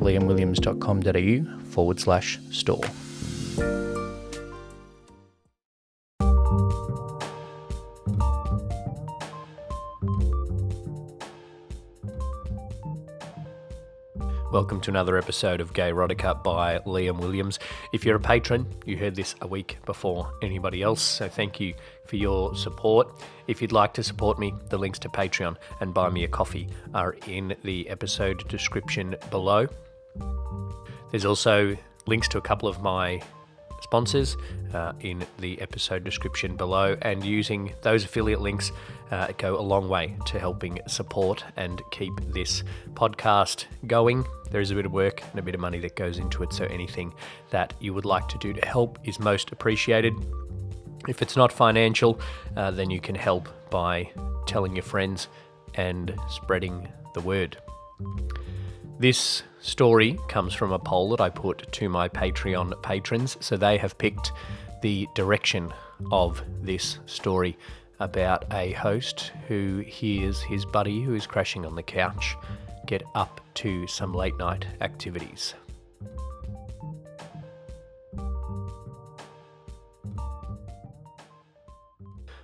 liamwilliams.com.au forward slash store. Welcome to another episode of Gay Erotica by Liam Williams. If you're a patron, you heard this a week before anybody else, so thank you for your support. If you'd like to support me, the links to Patreon and Buy Me a Coffee are in the episode description below. There's also links to a couple of my sponsors uh, in the episode description below, and using those affiliate links uh, go a long way to helping support and keep this podcast going. There is a bit of work and a bit of money that goes into it, so anything that you would like to do to help is most appreciated. If it's not financial, uh, then you can help by telling your friends and spreading the word. This story comes from a poll that I put to my Patreon patrons, so they have picked the direction of this story about a host who hears his buddy who is crashing on the couch get up to some late night activities.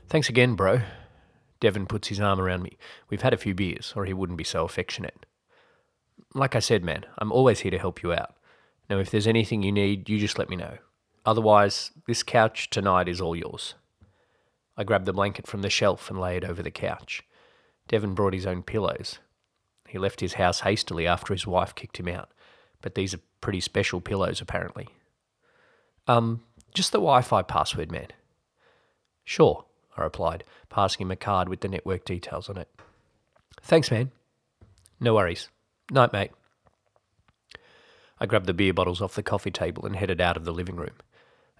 Thanks again, bro. Devon puts his arm around me. We've had a few beers, or he wouldn't be so affectionate. Like I said, man, I'm always here to help you out. Now, if there's anything you need, you just let me know. Otherwise, this couch tonight is all yours. I grabbed the blanket from the shelf and lay it over the couch. Devon brought his own pillows. He left his house hastily after his wife kicked him out, but these are pretty special pillows, apparently. Um, just the Wi Fi password, man. Sure, I replied, passing him a card with the network details on it. Thanks, man. No worries. Night, mate. I grabbed the beer bottles off the coffee table and headed out of the living room.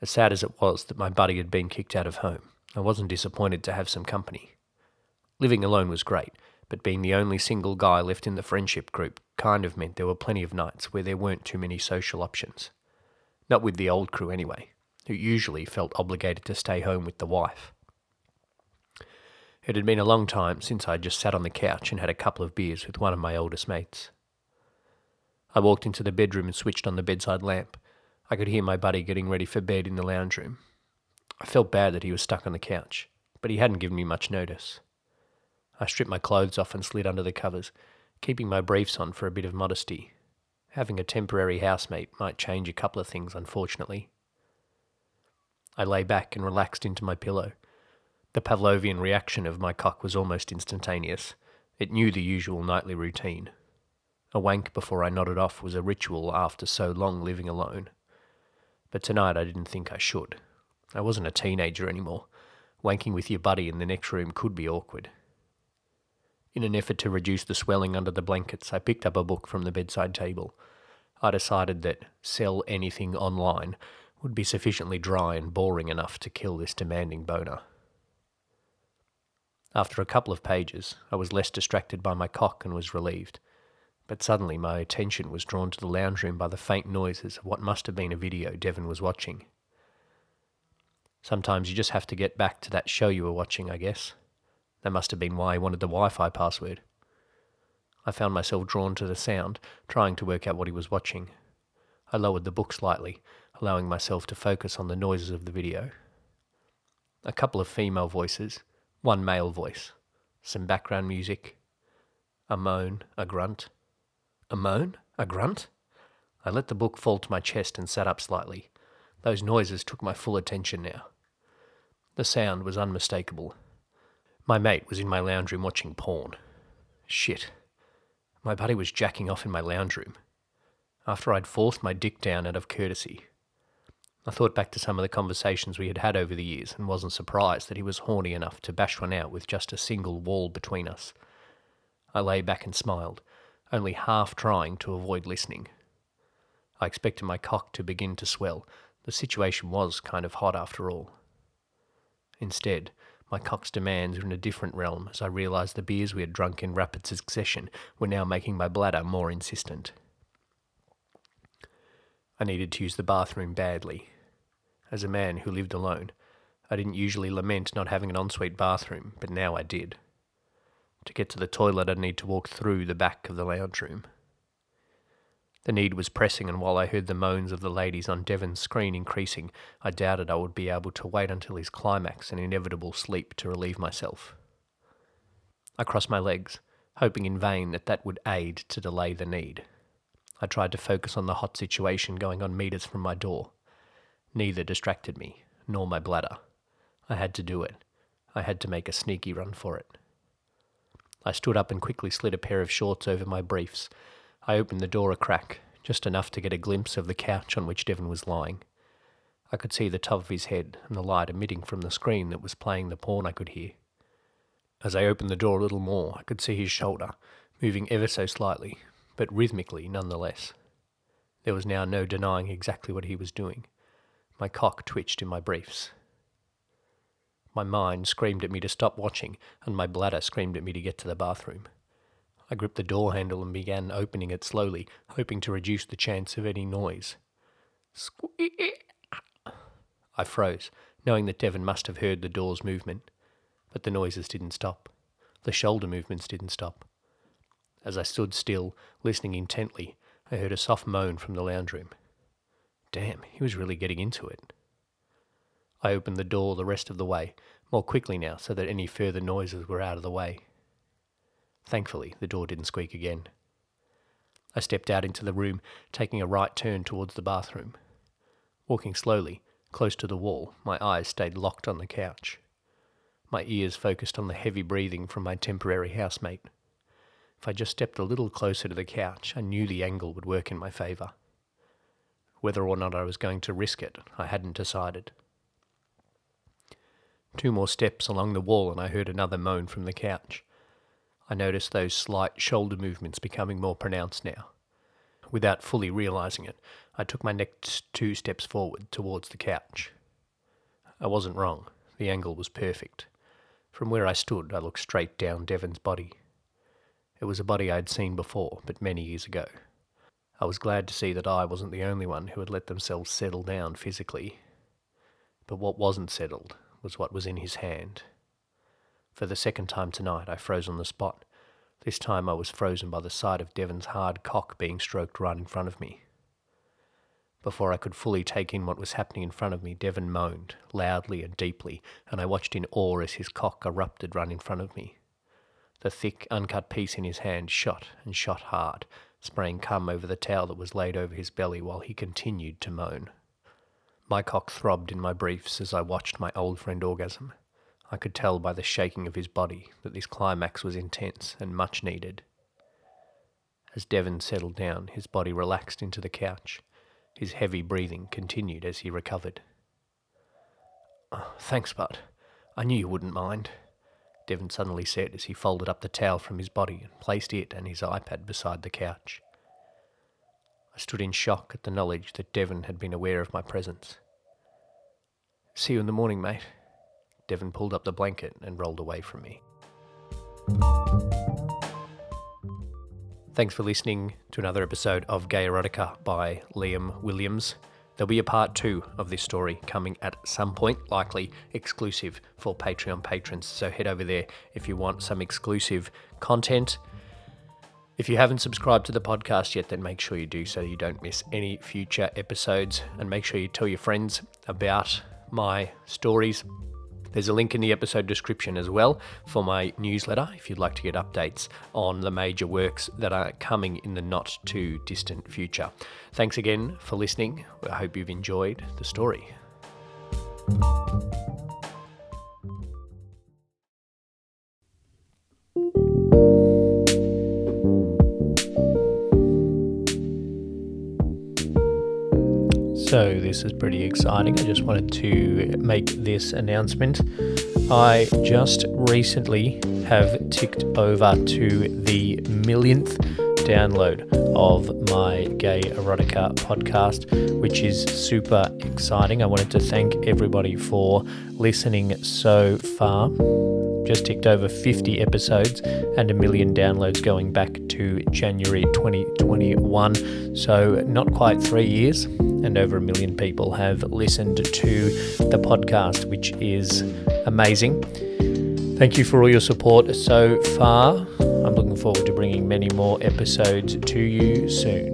As sad as it was that my buddy had been kicked out of home, I wasn't disappointed to have some company. Living alone was great, but being the only single guy left in the friendship group kind of meant there were plenty of nights where there weren't too many social options. Not with the old crew, anyway, who usually felt obligated to stay home with the wife. It had been a long time since I'd just sat on the couch and had a couple of beers with one of my oldest mates. I walked into the bedroom and switched on the bedside lamp. I could hear my buddy getting ready for bed in the lounge room. I felt bad that he was stuck on the couch, but he hadn't given me much notice. I stripped my clothes off and slid under the covers, keeping my briefs on for a bit of modesty. Having a temporary housemate might change a couple of things, unfortunately. I lay back and relaxed into my pillow. The Pavlovian reaction of my cock was almost instantaneous. It knew the usual nightly routine. A wank before I nodded off was a ritual after so long living alone. But tonight I didn't think I should. I wasn't a teenager anymore. Wanking with your buddy in the next room could be awkward. In an effort to reduce the swelling under the blankets, I picked up a book from the bedside table. I decided that Sell Anything Online would be sufficiently dry and boring enough to kill this demanding boner. After a couple of pages, I was less distracted by my cock and was relieved but suddenly my attention was drawn to the lounge room by the faint noises of what must have been a video Devon was watching. Sometimes you just have to get back to that show you were watching, I guess. That must have been why he wanted the Wi Fi password. I found myself drawn to the sound, trying to work out what he was watching. I lowered the book slightly, allowing myself to focus on the noises of the video. A couple of female voices, one male voice, some background music, a moan, a grunt, a moan? A grunt? I let the book fall to my chest and sat up slightly. Those noises took my full attention now. The sound was unmistakable. My mate was in my lounge room watching porn. Shit. My buddy was jacking off in my lounge room after I'd forced my dick down out of courtesy. I thought back to some of the conversations we had had over the years and wasn't surprised that he was horny enough to bash one out with just a single wall between us. I lay back and smiled, only half trying to avoid listening. I expected my cock to begin to swell. The situation was kind of hot after all. Instead, my cock's demands were in a different realm as I realised the beers we had drunk in rapid succession were now making my bladder more insistent. I needed to use the bathroom badly. As a man who lived alone, I didn't usually lament not having an ensuite bathroom, but now I did. To get to the toilet, I'd need to walk through the back of the lounge room. The need was pressing, and while I heard the moans of the ladies on Devon's screen increasing, I doubted I would be able to wait until his climax and inevitable sleep to relieve myself. I crossed my legs, hoping in vain that that would aid to delay the need. I tried to focus on the hot situation going on meters from my door. Neither distracted me, nor my bladder. I had to do it. I had to make a sneaky run for it. I stood up and quickly slid a pair of shorts over my briefs, I opened the door a crack, just enough to get a glimpse of the couch on which Devon was lying. I could see the top of his head and the light emitting from the screen that was playing the porn I could hear. As I opened the door a little more, I could see his shoulder, moving ever so slightly, but rhythmically nonetheless. There was now no denying exactly what he was doing. My cock twitched in my briefs. My mind screamed at me to stop watching, and my bladder screamed at me to get to the bathroom. I gripped the door handle and began opening it slowly, hoping to reduce the chance of any noise. Squeak! I froze, knowing that Devon must have heard the door's movement. But the noises didn't stop. The shoulder movements didn't stop. As I stood still, listening intently, I heard a soft moan from the lounge room. Damn, he was really getting into it. I opened the door the rest of the way, more quickly now so that any further noises were out of the way. Thankfully, the door didn't squeak again. I stepped out into the room, taking a right turn towards the bathroom. Walking slowly, close to the wall, my eyes stayed locked on the couch. My ears focused on the heavy breathing from my temporary housemate. If I just stepped a little closer to the couch, I knew the angle would work in my favour. Whether or not I was going to risk it, I hadn't decided. Two more steps along the wall, and I heard another moan from the couch. I noticed those slight shoulder movements becoming more pronounced now. Without fully realizing it, I took my next two steps forward towards the couch. I wasn't wrong. The angle was perfect. From where I stood, I looked straight down Devon's body. It was a body I'd seen before, but many years ago. I was glad to see that I wasn't the only one who had let themselves settle down physically. But what wasn't settled was what was in his hand. For the second time tonight, I froze on the spot. This time I was frozen by the sight of Devon's hard cock being stroked right in front of me. Before I could fully take in what was happening in front of me, Devon moaned, loudly and deeply, and I watched in awe as his cock erupted right in front of me. The thick, uncut piece in his hand shot and shot hard, spraying cum over the towel that was laid over his belly while he continued to moan. My cock throbbed in my briefs as I watched my old friend orgasm. I could tell by the shaking of his body that this climax was intense and much needed. As Devon settled down, his body relaxed into the couch. His heavy breathing continued as he recovered. Oh, thanks, Bud. I knew you wouldn't mind, Devon suddenly said as he folded up the towel from his body and placed it and his iPad beside the couch. I stood in shock at the knowledge that Devon had been aware of my presence. See you in the morning, mate. Devon pulled up the blanket and rolled away from me. Thanks for listening to another episode of Gay Erotica by Liam Williams. There'll be a part two of this story coming at some point, likely exclusive for Patreon patrons. So head over there if you want some exclusive content. If you haven't subscribed to the podcast yet, then make sure you do so you don't miss any future episodes. And make sure you tell your friends about my stories there's a link in the episode description as well for my newsletter if you'd like to get updates on the major works that are coming in the not too distant future. Thanks again for listening. I hope you've enjoyed the story. So, this is pretty exciting. I just wanted to make this announcement. I just recently have ticked over to the millionth download of my Gay Erotica podcast, which is super exciting. I wanted to thank everybody for listening so far. Just ticked over 50 episodes and a million downloads going back to January 2021. So, not quite three years, and over a million people have listened to the podcast, which is amazing. Thank you for all your support so far. I'm looking forward to bringing many more episodes to you soon.